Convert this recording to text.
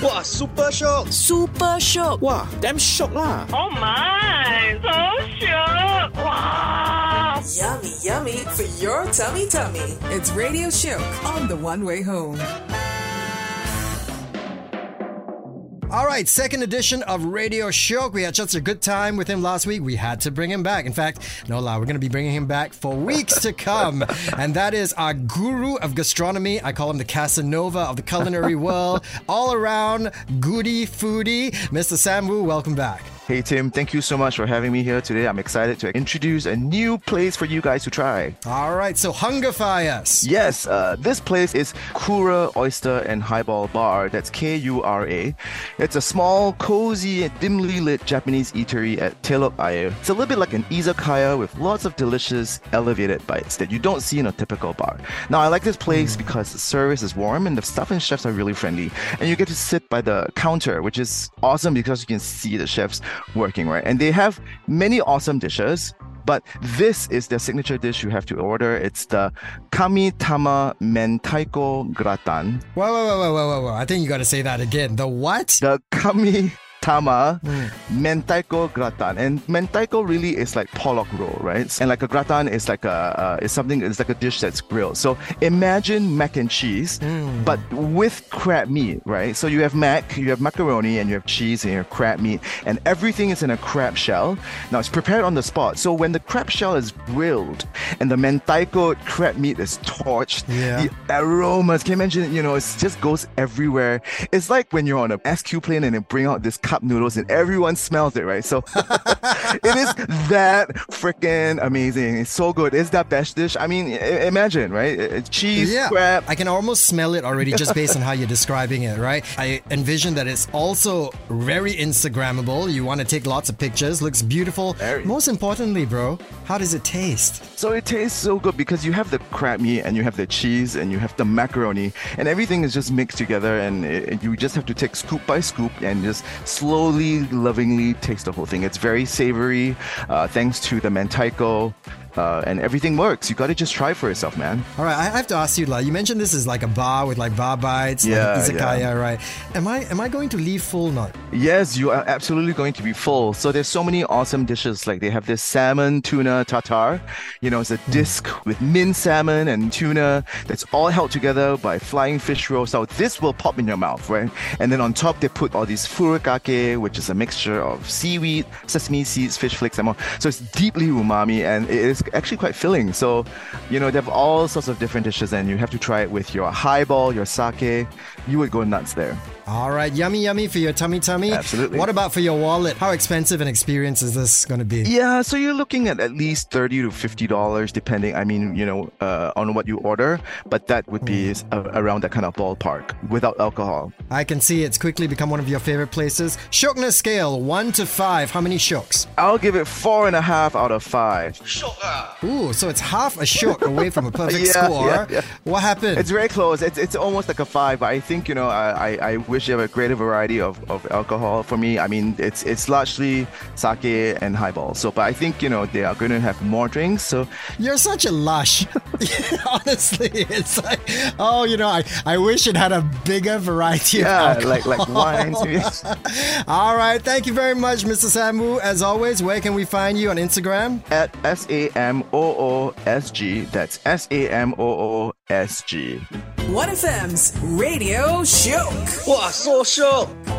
Wah, super shiok! Super shiok! Wah, damn shiok lah. Oh my, so shiok! Wah, Yummy, yummy for your tummy tummy. It's Radio Shiok on the one way home. All right, second edition of Radio Shiok. We had such a good time with him last week. We had to bring him back. In fact, no lie, we're going to be bringing him back for weeks to come. and that is our guru of gastronomy. I call him the Casanova of the culinary world. All around goody foodie, Mr. Sam Wu. Welcome back. Hey Tim, thank you so much for having me here today. I'm excited to introduce a new place for you guys to try. All right, so hungerfy us. Yes, uh, this place is Kura Oyster and Highball Bar. That's K U R A. It's a small, cozy, dimly lit Japanese eatery at Telok Ayer. It's a little bit like an izakaya with lots of delicious, elevated bites that you don't see in a typical bar. Now, I like this place because the service is warm and the staff and chefs are really friendly. And you get to sit by the counter, which is awesome because you can see the chefs working, right? And they have many awesome dishes. But this is their signature dish you have to order. It's the Kamitama Mentaiko Gratin. Whoa, whoa, whoa, whoa, whoa, whoa. I think you got to say that again. The what? The Kamitama Mentaiko Gratin. And Mentaiko really is like pollock roe, right? And like a gratin is like a uh, is something it's like a dish that's grilled. So imagine mac and cheese, but with crab meat, right? So you have mac, you have macaroni, and you have cheese and you have crab meat, and everything is in a crab shell. Now it's prepared on the spot. So when the crab shell is grilled and the Mentaiko crab meat is torched, Yeah. the aromas, can you imagine? You know, it just goes everywhere. It's like when you're on a SQ plane and they bring out this cup noodles and everyone smells it, right? So it is that freaking amazing. It's so good. It's that best dish. I mean, imagine, right? Cheese, Yeah, crab. I can almost smell it already just based on how you're describing it, right? I envision that it's also very Instagrammable. You want to take lots of pictures, looks beautiful. Very. Most importantly, bro, how does it taste? So it tastes so good because you have the crab meat and you have the cheese and you have the macaroni and everything is just mixed together and it, you just have to take scoop by scoop and just slowly, lovingly taste the whole thing. It's very savory, uh, thanks to the mentaiko. Uh, and everything works. You got to just try for yourself, man. All right, I have to ask you, like you mentioned, this is like a bar with like bar bites, Yeah, like izakaya, yeah. right? Am I am I going to leave full? Not. Yes, you are absolutely going to be full. So there's so many awesome dishes. Like they have this salmon tuna tartar. You know, it's a disc with minced salmon and tuna that's all held together by flying fish roe. So this will pop in your mouth, right? And then on top they put all these furikake, which is a mixture of seaweed, sesame seeds, fish flakes, and more. So it's deeply umami and it is actually quite filling. So, you know, they have all sorts of different dishes and you have to try it with your highball, your sake. You would go nuts there. All right, yummy, yummy for your tummy, tummy. Absolutely. What about for your wallet? How expensive an experience is this going to be? Yeah, so you're looking at at least thirty to fifty dollars, depending. I mean, you know, uh, on what you order, but that would be s- a- around that kind of ballpark without alcohol. I can see it's quickly become one of your favorite places. Shiokness scale, one to five. How many shioks? I'll give it four and a half out of five. Ooh, so it's half a shiok away from a perfect Yeah, score. yeah, yeah. What happened? It's very close. It's it's almost like a five, but I think you know, I I, I wish you have a greater variety of, of alcohol. For me, I mean, it's it's largely sake and highball. So, but I think you know they are going to have more drinks. So You're such a lush. Honestly, it's like, oh, you know, I, I wish it had a bigger variety yeah, of like like wines. All right, thank you very much, Mr. Sam Wu. As always, where can we find you on Instagram? at S A M O O S G. That's S A M O O S G. 1FM's Radio Shiok 哇，so shiok！